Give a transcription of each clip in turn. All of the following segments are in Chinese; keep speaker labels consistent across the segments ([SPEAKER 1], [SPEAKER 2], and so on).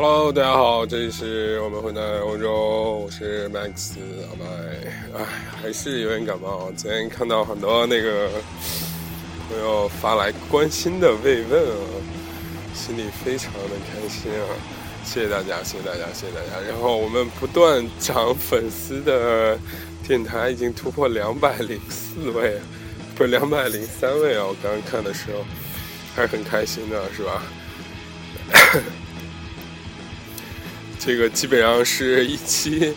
[SPEAKER 1] Hello，大家好，这里是我们混在欧洲，我是 Max 阿麦。哎，还是有点感冒。昨天看到很多那个朋友发来关心的慰问啊，心里非常的开心啊！谢谢大家，谢谢大家，谢谢大家。然后我们不断涨粉丝的电台已经突破两百零四位，不是两百零三位啊！我刚刚看的时候还是很开心的，是吧？这个基本上是一期，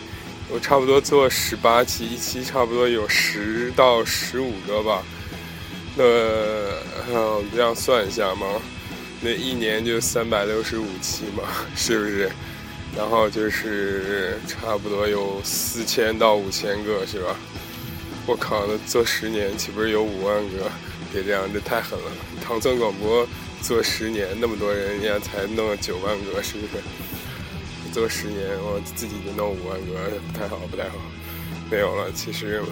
[SPEAKER 1] 我差不多做十八期，一期差不多有十到十五个吧。那这样算一下嘛，那一年就三百六十五期嘛，是不是？然后就是差不多有四千到五千个，是吧？我靠，那做十年岂不是有五万个？别这样，这太狠了！唐宋广播做十年，那么多人，人家才弄了九万个，是不是？做十年，我自己就弄五万个，不太好，不太好。没有了，其实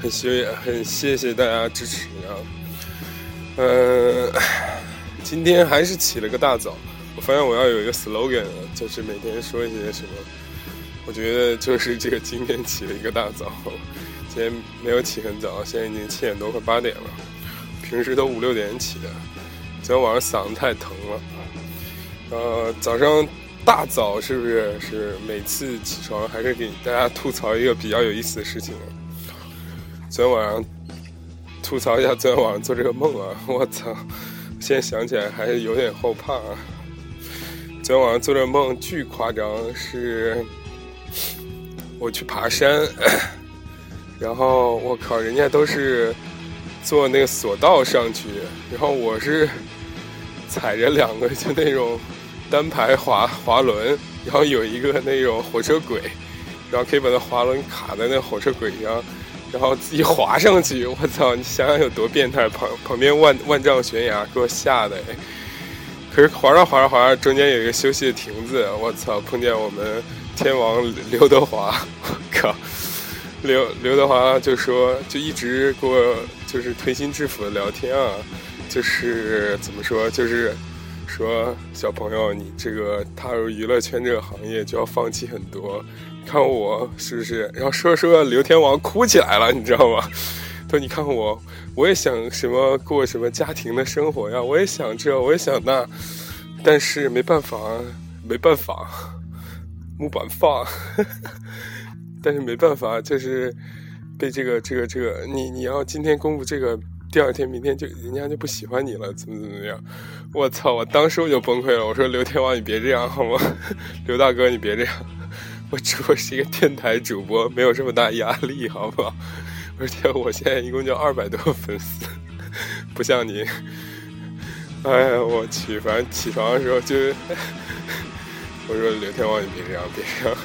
[SPEAKER 1] 很谢很谢谢大家支持啊。嗯，今天还是起了个大早。我发现我要有一个 slogan，就是每天说一些什么。我觉得就是这个今天起了一个大早。今天没有起很早，现在已经七点多，快八点了。平时都五六点起的，昨天晚上嗓子太疼了。呃，早上大早是不是是每次起床还是给大家吐槽一个比较有意思的事情？昨天晚上吐槽一下昨天晚上做这个梦啊！我操，现在想起来还是有点后怕。啊。昨天晚上做这个梦巨夸张，是我去爬山，然后我靠，人家都是坐那个索道上去，然后我是踩着两个就那种。单排滑滑轮，然后有一个那种火车轨，然后可以把那滑轮卡在那火车轨上，然后自己滑上去。我操，你想想有多变态！旁旁边万万丈悬崖，给我吓的。可是滑着滑着滑着，中间有一个休息的亭子，我操，碰见我们天王刘德华，我 靠，刘刘德华就说，就一直给我就是推心置腹的聊天啊，就是怎么说，就是。说小朋友，你这个踏入娱乐圈这个行业就要放弃很多。看我是不是？然后说说刘天王哭起来了，你知道吗？说你看我，我也想什么过什么家庭的生活呀，我也想这，我也想那，但是没办法，没办法，木板放。但是没办法，就是被这个这个这个，你你要今天公布这个。第二天，明天就人家就不喜欢你了，怎么怎么样？我操！我当时我就崩溃了。我说刘天王，你别这样好吗？刘大哥，你别这样。我只不过是一个电台主播，没有这么大压力，好不好？而且我现在一共就二百多个粉丝，不像你。哎呀，我去！反正起床的时候就 我说刘天王，你别这样，别这样。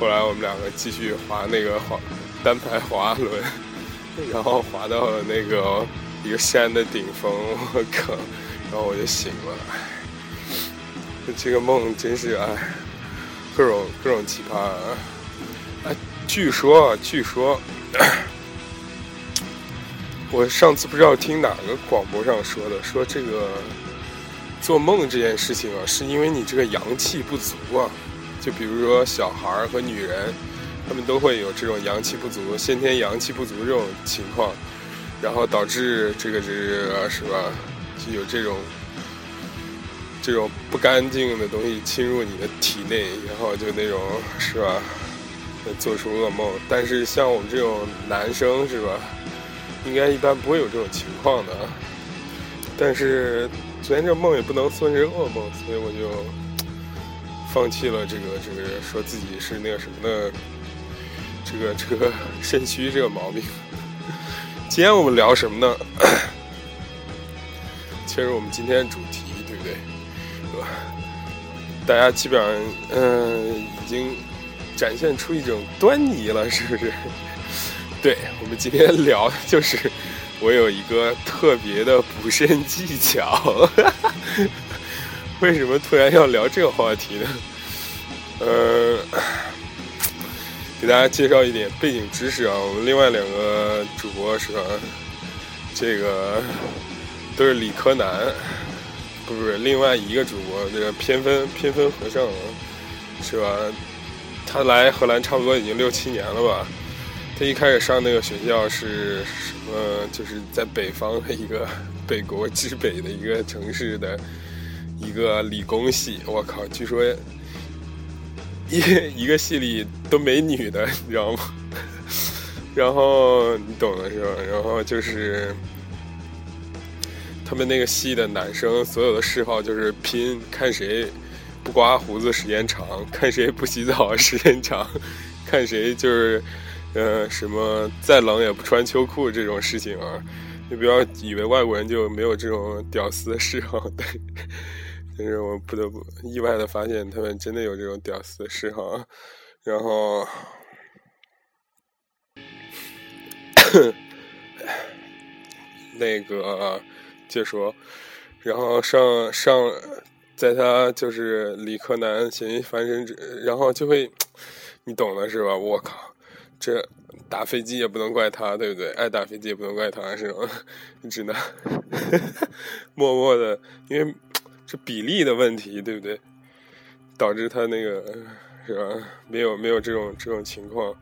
[SPEAKER 1] 后来我们两个继续滑那个滑单排滑轮。然后滑到了那个一个山的顶峰，我靠！然后我就醒了。这个梦真是哎，各种各种奇葩啊！哎，据说据说，我上次不知道听哪个广播上说的，说这个做梦这件事情啊，是因为你这个阳气不足啊。就比如说小孩和女人。他们都会有这种阳气不足、先天阳气不足这种情况，然后导致这个这个是吧？就有这种这种不干净的东西侵入你的体内，然后就那种是吧？做出噩梦。但是像我们这种男生是吧？应该一般不会有这种情况的。但是昨天这梦也不能算是噩梦，所以我就放弃了这个这个说自己是那个什么的。这个这个 肾虚这个毛病，今天我们聊什么呢？切入我们今天主题，对不对？对吧？大家基本上嗯已经展现出一种端倪了，是不是？对我们今天 聊的就是我有一个特别的补肾技巧。为什么突然要聊这个话题呢？呃。给大家介绍一点背景知识啊，我们另外两个主播是吧？这个都是理科男，不是另外一个主播，这个偏分偏分和尚，是吧？他来荷兰差不多已经六七年了吧。他一开始上那个学校是什么？就是在北方的一个北国之北的一个城市的一个理工系。我靠，据说一一个系里都没女的，你知道吗？然后你懂的是吧？然后就是他们那个系的男生，所有的嗜好就是拼，看谁不刮胡子时间长，看谁不洗澡时间长，看谁就是呃什么再冷也不穿秋裤这种事情啊。你不要以为外国人就没有这种屌丝的嗜好，对但是我不得不意外的发现，他们真的有这种屌丝的嗜好，然后。那个就说，然后上上，在他就是理科男嫌疑翻身之，然后就会，你懂的是吧？我靠，这打飞机也不能怪他，对不对？爱打飞机也不能怪他，是吧？你 只能 默默的，因为是比例的问题，对不对？导致他那个是吧？没有没有这种这种情况。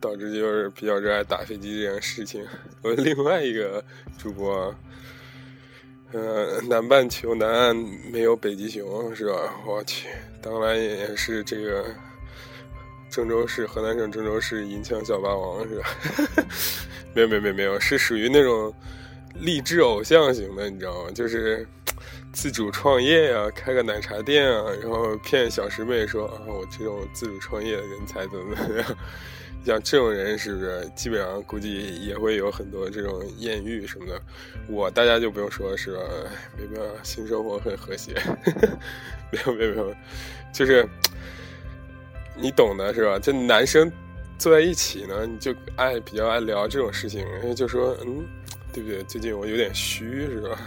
[SPEAKER 1] 导致就是比较热爱打飞机这件事情。我另外一个主播，呃，南半球南岸没有北极熊是吧？我去，当然也是这个郑州市河南省郑州市银枪小霸王是吧？没有没有没有没有，是属于那种励志偶像型的，你知道吗？就是自主创业呀，开个奶茶店啊，然后骗小师妹说啊，我这种自主创业的人才怎么怎么样。像这种人是不是基本上估计也会有很多这种艳遇什么的？我大家就不用说是吧？没办法，性生活很和谐。没有没有没有，就是你懂的是吧？这男生坐在一起呢，你就爱比较爱聊这种事情，就说嗯，对不对？最近我有点虚是吧？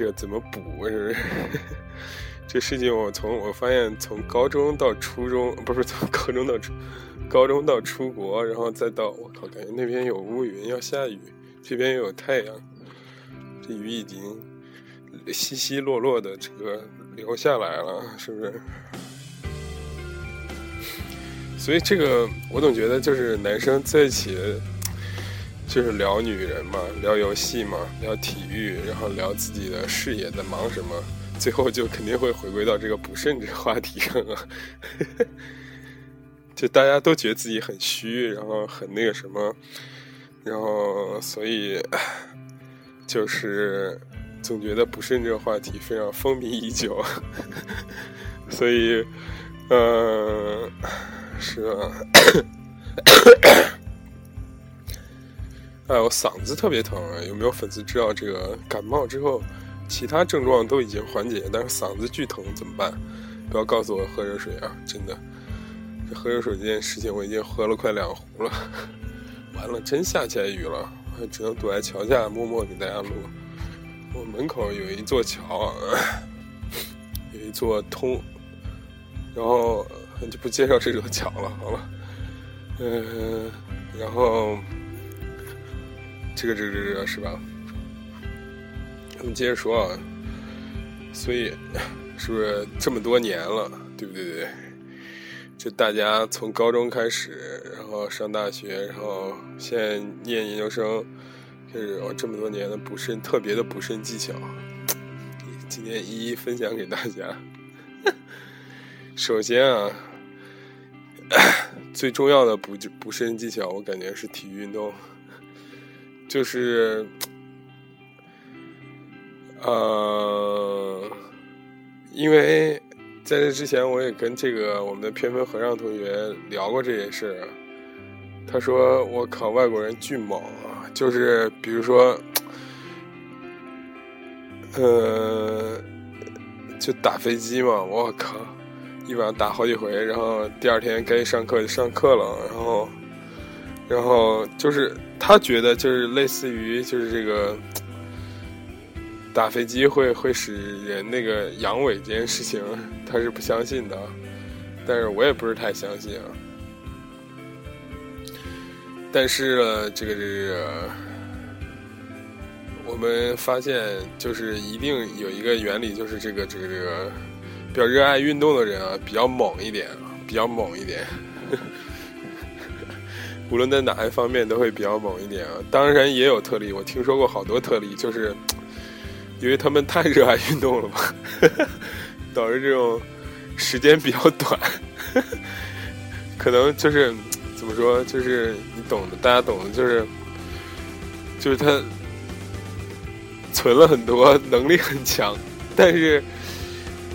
[SPEAKER 1] 这个怎么补是不是？这事情我从我发现从高中到初中，不是从高中到。高中到出国，然后再到我靠，感觉那边有乌云要下雨，这边又有太阳，这雨已经稀稀落落的这个流下来了，是不是？所以这个我总觉得就是男生在一起，就是聊女人嘛，聊游戏嘛，聊体育，然后聊自己的事业在忙什么，最后就肯定会回归到这个补肾这个话题上啊。就大家都觉得自己很虚，然后很那个什么，然后所以就是总觉得补肾这个话题非常风靡已久，所以嗯，是啊，哎，我嗓子特别疼，有没有粉丝知道这个感冒之后其他症状都已经缓解，但是嗓子巨疼怎么办？不要告诉我喝热水啊，真的。这喝热水这件事情，我已经喝了快两壶了。完了，真下起来雨了，只能躲在桥下默默给大家录。我门口有一座桥，有一座通，然后就不介绍这座桥了。好了，嗯，然后这个这个这个是吧？我们接着说啊，所以是不是这么多年了，对不对？对。就大家从高中开始，然后上大学，然后现在念研究生，开始我这么多年的补肾，特别的补肾技巧，今天一一分享给大家。首先啊，最重要的补补肾技巧，我感觉是体育运动，就是呃，因为。在这之前，我也跟这个我们的偏分和尚同学聊过这件事。他说：“我靠，外国人巨猛啊！就是比如说，呃，就打飞机嘛，我靠，一晚上打好几回，然后第二天该上课就上课了，然后，然后就是他觉得就是类似于就是这个。”打飞机会会使人那个阳痿这件事情，他是不相信的，但是我也不是太相信啊。但是呢，这个这个，我们发现就是一定有一个原理，就是这个这个这个比较热爱运动的人啊，比较猛一点，比较猛一点。无论在哪一方面都会比较猛一点啊。当然也有特例，我听说过好多特例，就是因为他们太热爱运动了吧，导致这种时间比较短，可能就是怎么说，就是你懂的，大家懂的，就是就是他存了很多，能力很强，但是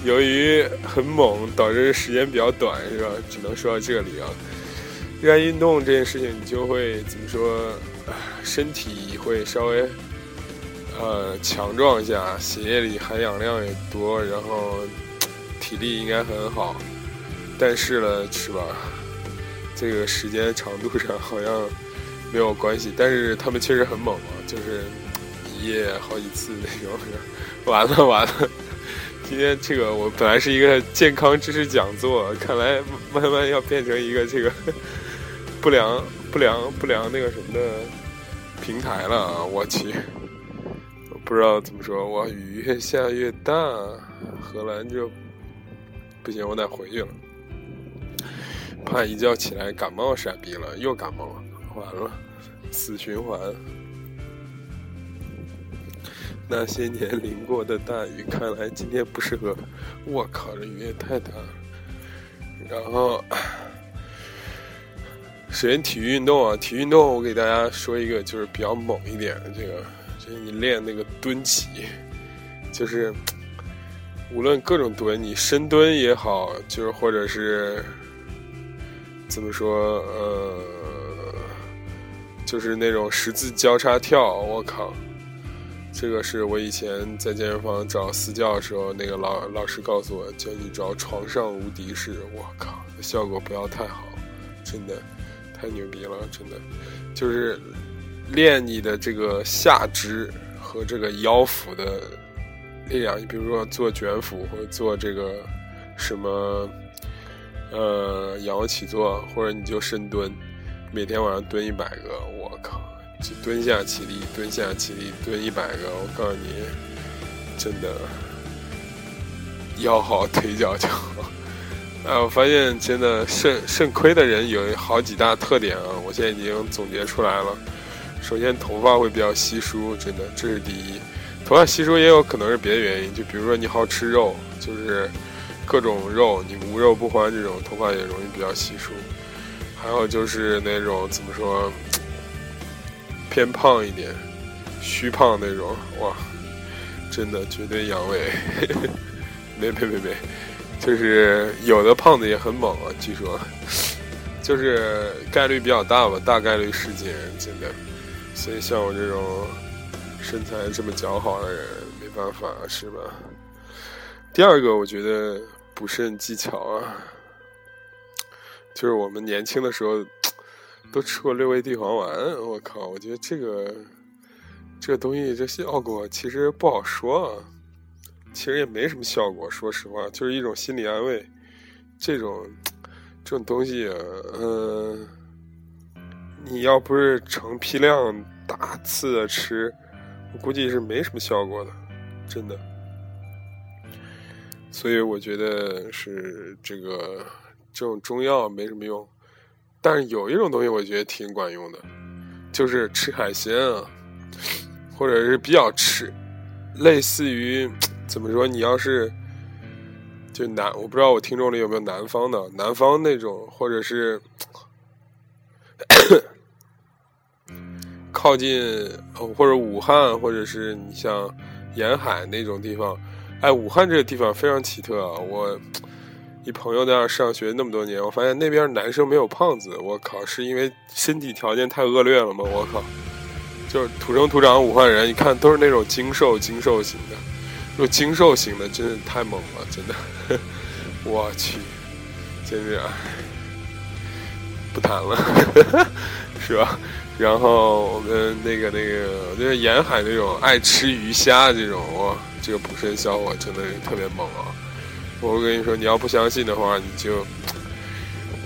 [SPEAKER 1] 由于很猛，导致时间比较短，是吧？只能说到这里啊。热爱运动这件事情，你就会怎么说？身体会稍微呃强壮一下，血液里含氧量也多，然后体力应该很好。但是呢，是吧？这个时间长度上好像没有关系。但是他们确实很猛啊，就是一夜好几次那种。完了完了，今天这个我本来是一个健康知识讲座，看来慢慢要变成一个这个。不良不良不良那个什么的平台了啊！我去，不知道怎么说。哇，雨越下越大，荷兰就不行，我得回去了。怕一觉起来感冒傻逼了，又感冒了，完了，死循环。那些年淋过的大雨，看来今天不适合。我靠，这雨也太大了。然后。首先，体育运动啊，体育运动，我给大家说一个，就是比较猛一点的。这个，就是你练那个蹲起，就是无论各种蹲，你深蹲也好，就是或者是怎么说，呃，就是那种十字交叉跳。我靠，这个是我以前在健身房找私教的时候，那个老老师告诉我，叫你找床上无敌式。我靠，效果不要太好，真的。太牛逼了，真的，就是练你的这个下肢和这个腰腹的力量。你比如说做卷腹，或者做这个什么呃仰卧起坐，或者你就深蹲，每天晚上蹲一百个。我靠，就蹲下起立，蹲下起立，蹲一百个。我告诉你，真的腰好，腿脚就好。哎，我发现真的肾肾亏的人有好几大特点啊！我现在已经总结出来了。首先，头发会比较稀疏，真的这是第一。头发稀疏也有可能是别的原因，就比如说你好吃肉，就是各种肉，你无肉不欢这种，头发也容易比较稀疏。还有就是那种怎么说，偏胖一点，虚胖那种，哇，真的绝对阳痿。没没没没。就是有的胖子也很猛啊，据说，就是概率比较大吧，大概率事件真的，所以像我这种身材这么姣好的人，没办法是吧？第二个，我觉得补肾技巧啊，就是我们年轻的时候 都吃过六味地黄丸，我靠，我觉得这个这个东西这效果其实不好说啊。其实也没什么效果，说实话，就是一种心理安慰。这种这种东西，嗯，你要不是成批量大次的吃，我估计是没什么效果的，真的。所以我觉得是这个这种中药没什么用，但是有一种东西我觉得挺管用的，就是吃海鲜啊，或者是比较吃，类似于。怎么说？你要是就南，我不知道我听众里有没有南方的，南方那种，或者是 靠近或者武汉，或者是你像沿海那种地方。哎，武汉这个地方非常奇特啊！我一朋友在那儿上学那么多年，我发现那边男生没有胖子。我靠，是因为身体条件太恶劣了吗？我靠，就是土生土长武汉人，一看都是那种精瘦精瘦型的。就精瘦型的，真的太猛了，真的，我去，真是，不谈了，是吧？然后我们那个那个，就是沿海那种爱吃鱼虾这种，哇，这个补肾效果真的是特别猛啊！我跟你说，你要不相信的话，你就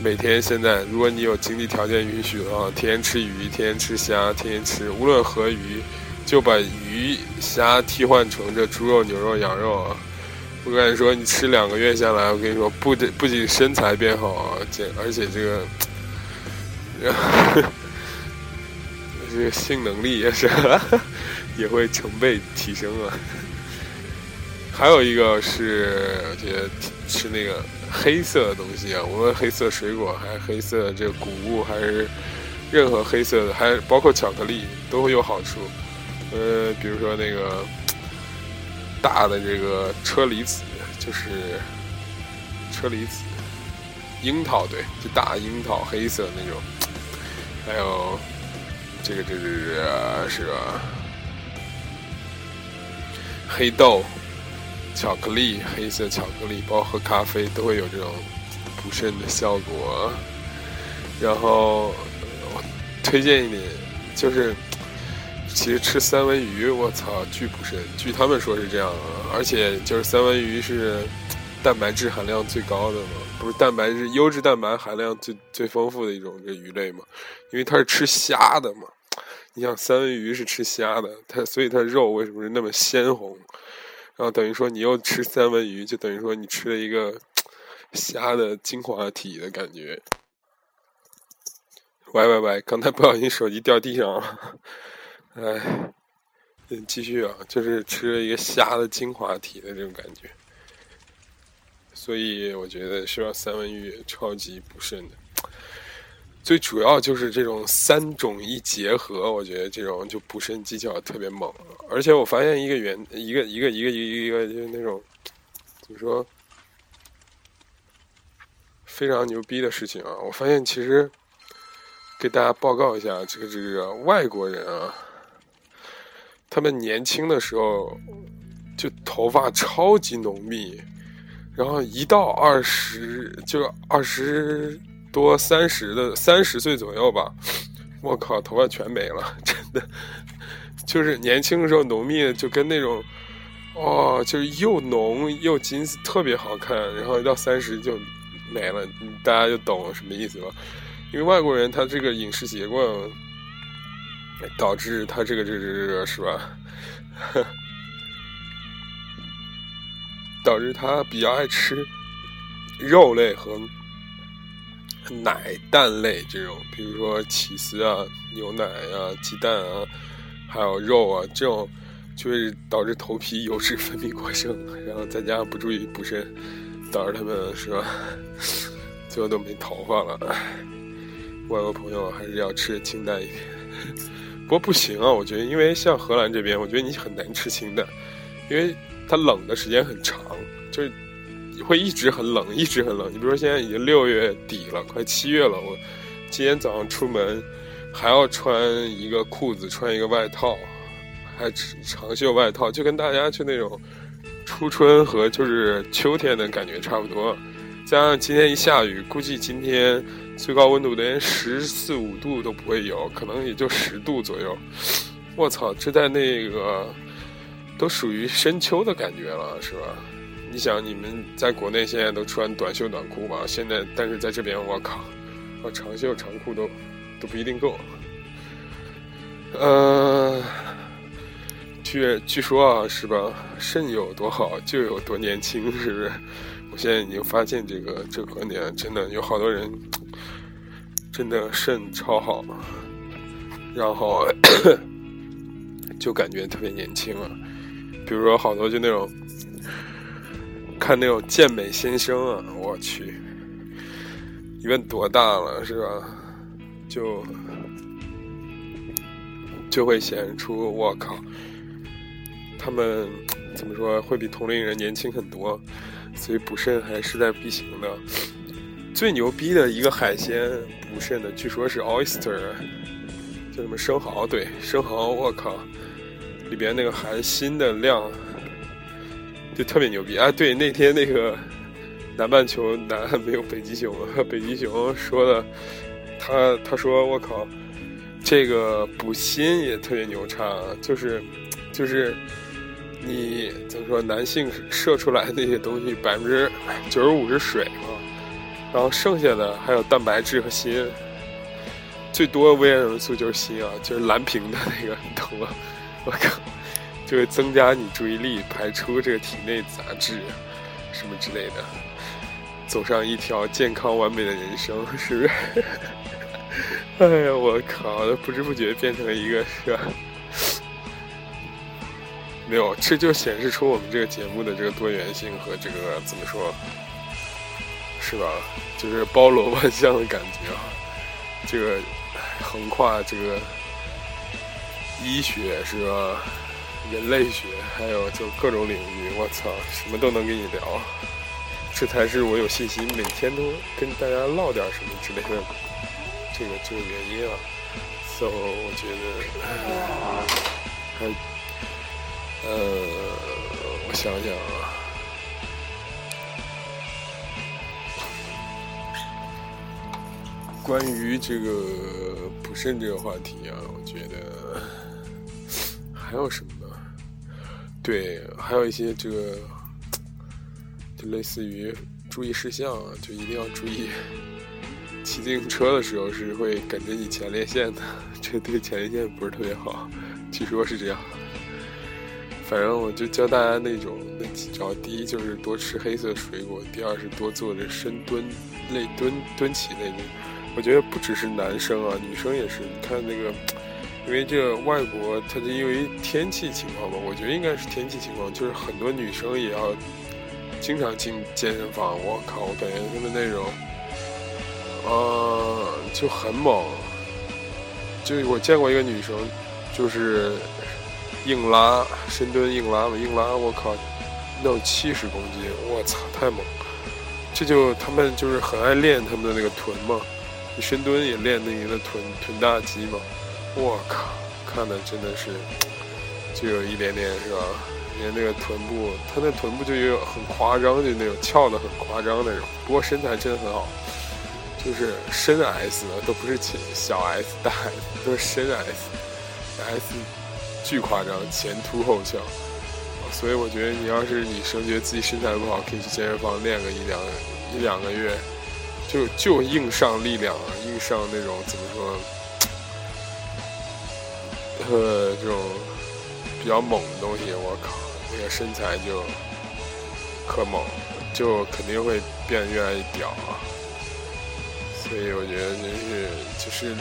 [SPEAKER 1] 每天现在，如果你有经济条件允许的话，天天吃鱼，天天吃虾，天天吃，无论何鱼。就把鱼虾替换成这猪肉、牛肉、羊肉啊。我跟你说，你吃两个月下来，我跟你说，不仅不仅身材变好，这而且这个，这个性能力也是也会成倍提升啊。还有一个是，我觉得吃那个黑色的东西啊，无论黑色水果还是黑色这个谷物，还是任何黑色的，还包括巧克力，都会有好处。呃，比如说那个。大的这个车厘子就是车厘子，樱桃对，就大樱桃黑色那种，还有这个这个这个是个？黑豆、巧克力、黑色巧克力，包括喝咖啡都会有这种补肾的效果。然后推荐一点就是。其实吃三文鱼，我操，巨补肾。据他们说是这样，而且就是三文鱼是蛋白质含量最高的嘛，不是蛋白质优质蛋白含量最最丰富的一种这鱼类嘛，因为它是吃虾的嘛。你想三文鱼是吃虾的，它所以它肉为什么是那么鲜红？然后等于说你又吃三文鱼，就等于说你吃了一个虾的精华体的感觉。喂喂喂，刚才不小心手机掉地上了。哎，继续啊，就是吃了一个虾的精华体的这种感觉，所以我觉得是吧，三文鱼超级补肾的。最主要就是这种三种一结合，我觉得这种就补肾技巧特别猛。而且我发现一个原一个一个一个一个一个就是那种怎么说非常牛逼的事情啊！我发现其实给大家报告一下，这个这个外国人啊。他们年轻的时候就头发超级浓密，然后一到二十就二十多三十的三十岁左右吧，我靠，头发全没了，真的，就是年轻的时候浓密，就跟那种哦，就是又浓又金，特别好看，然后一到三十就没了，大家就懂什么意思了。因为外国人他这个饮食习惯。导致他这个这这这是吧？导致他比较爱吃肉类和奶蛋类这种，比如说起司啊、牛奶啊、鸡蛋啊，还有肉啊，这种就会导致头皮油脂分泌过剩，然后再加上不注意补肾，导致他们是吧？最后都没头发了。外国朋友还是要吃清淡一点。不过不行啊，我觉得，因为像荷兰这边，我觉得你很难吃清淡，因为它冷的时间很长，就是会一直很冷，一直很冷。你比如说现在已经六月底了，快七月了，我今天早上出门还要穿一个裤子，穿一个外套，还长袖外套，就跟大家去那种初春和就是秋天的感觉差不多。加上今天一下雨，估计今天。最高温度连十四五度都不会有，可能也就十度左右。我操，这在那个都属于深秋的感觉了，是吧？你想，你们在国内现在都穿短袖短裤吧？现在，但是在这边，我靠，啊，长袖长裤都都不一定够。呃，据据说啊，是吧？肾有多好，就有多年轻，是不是？我现在已经发现这个这个观点，真的有好多人。真的肾超好，然后就感觉特别年轻啊。比如说好多就那种看那种健美先生啊，我去，一问多大了是吧？就就会显出我靠，他们怎么说会比同龄人年轻很多，所以补肾还势在必行的。最牛逼的一个海鲜补肾的，据说是 oyster，叫什么生蚝？对，生蚝，我靠，里边那个含锌的量就特别牛逼啊！对，那天那个南半球南没有北极熊，北极熊说的，他他说我靠，这个补锌也特别牛叉，就是就是你怎么说，男性射出来那些东西百分之九十五是水嘛。然后剩下的还有蛋白质和锌，最多微量元素就是锌啊，就是蓝瓶的那个，懂吗？我靠，就会增加你注意力，排出这个体内杂质，什么之类的，走上一条健康完美的人生，是不是？哎呀，我靠，不知不觉变成了一个是吧？没有，这就显示出我们这个节目的这个多元性和这个怎么说，是吧？就是包罗万象的感觉啊！这个横跨这个医学是吧？人类学，还有就各种领域，我操，什么都能跟你聊，这才是我有信心每天都跟大家唠点什么之类的这个这个原因啊。So，我觉得还。呃，我想想啊，关于这个补肾这个话题啊，我觉得还有什么呢？对，还有一些这个，就类似于注意事项啊，就一定要注意，骑自行车的时候是会感觉你前列腺的，这对前列腺不是特别好，据说是这样。反正我就教大家那种那几招：第一就是多吃黑色水果；第二是多做这深蹲类蹲蹲起类的。我觉得不只是男生啊，女生也是。你看那个，因为这个外国它是因为天气情况吧，我觉得应该是天气情况，就是很多女生也要经常进健身房。我靠，我感觉他们那种，呃，就很猛。就我见过一个女生，就是。硬拉深蹲硬拉嘛，硬拉我靠，那有七十公斤，我操太猛！这就他们就是很爱练他们的那个臀嘛，你深蹲也练那个臀臀大肌嘛，我靠，看的真的是就有一点点是吧？连那个臀部，他那臀部就有很夸张，就那种翘的很夸张那种。不过身材真的很好，就是深 S 都不是浅小 S 大 S，都是深 S，S。巨夸张，前凸后翘，所以我觉得你要是你生觉得自己身材不好，可以去健身房练个一两一两个月，就就硬上力量啊，硬上那种怎么说，呃，这种比较猛的东西，我靠，那个身材就可猛，就肯定会变得越来越屌啊。所以我觉得就是就是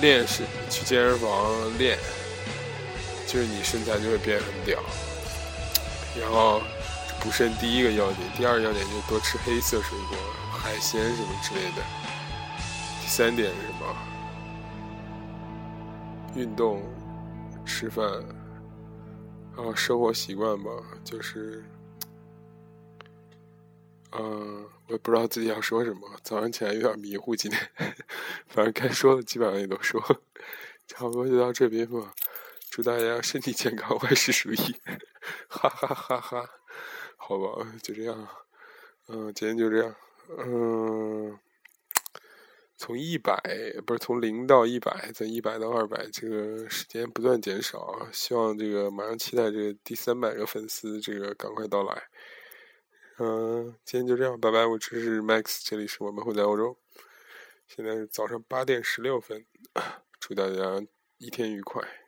[SPEAKER 1] 练是去健身房练。就是你身材就会变很屌，然后补肾第一个要点，第二个要点就多吃黑色水果、海鲜什么之类的。第三点是什么？运动、吃饭，然后生活习惯吧，就是，嗯，我也不知道自己要说什么，早上起来有点迷糊，今天，反正该说的基本上也都说，差不多就到这边吧。祝大家身体健康，万事如意，哈哈哈哈！好吧，就这样，嗯，今天就这样，嗯，从一百不是从零到一百，在一百到二百，这个时间不断减少，希望这个马上期待这个第三百个粉丝，这个赶快到来。嗯，今天就这样，拜拜！我这是 Max，这里是我们会在欧洲，现在是早上八点十六分，祝大家一天愉快。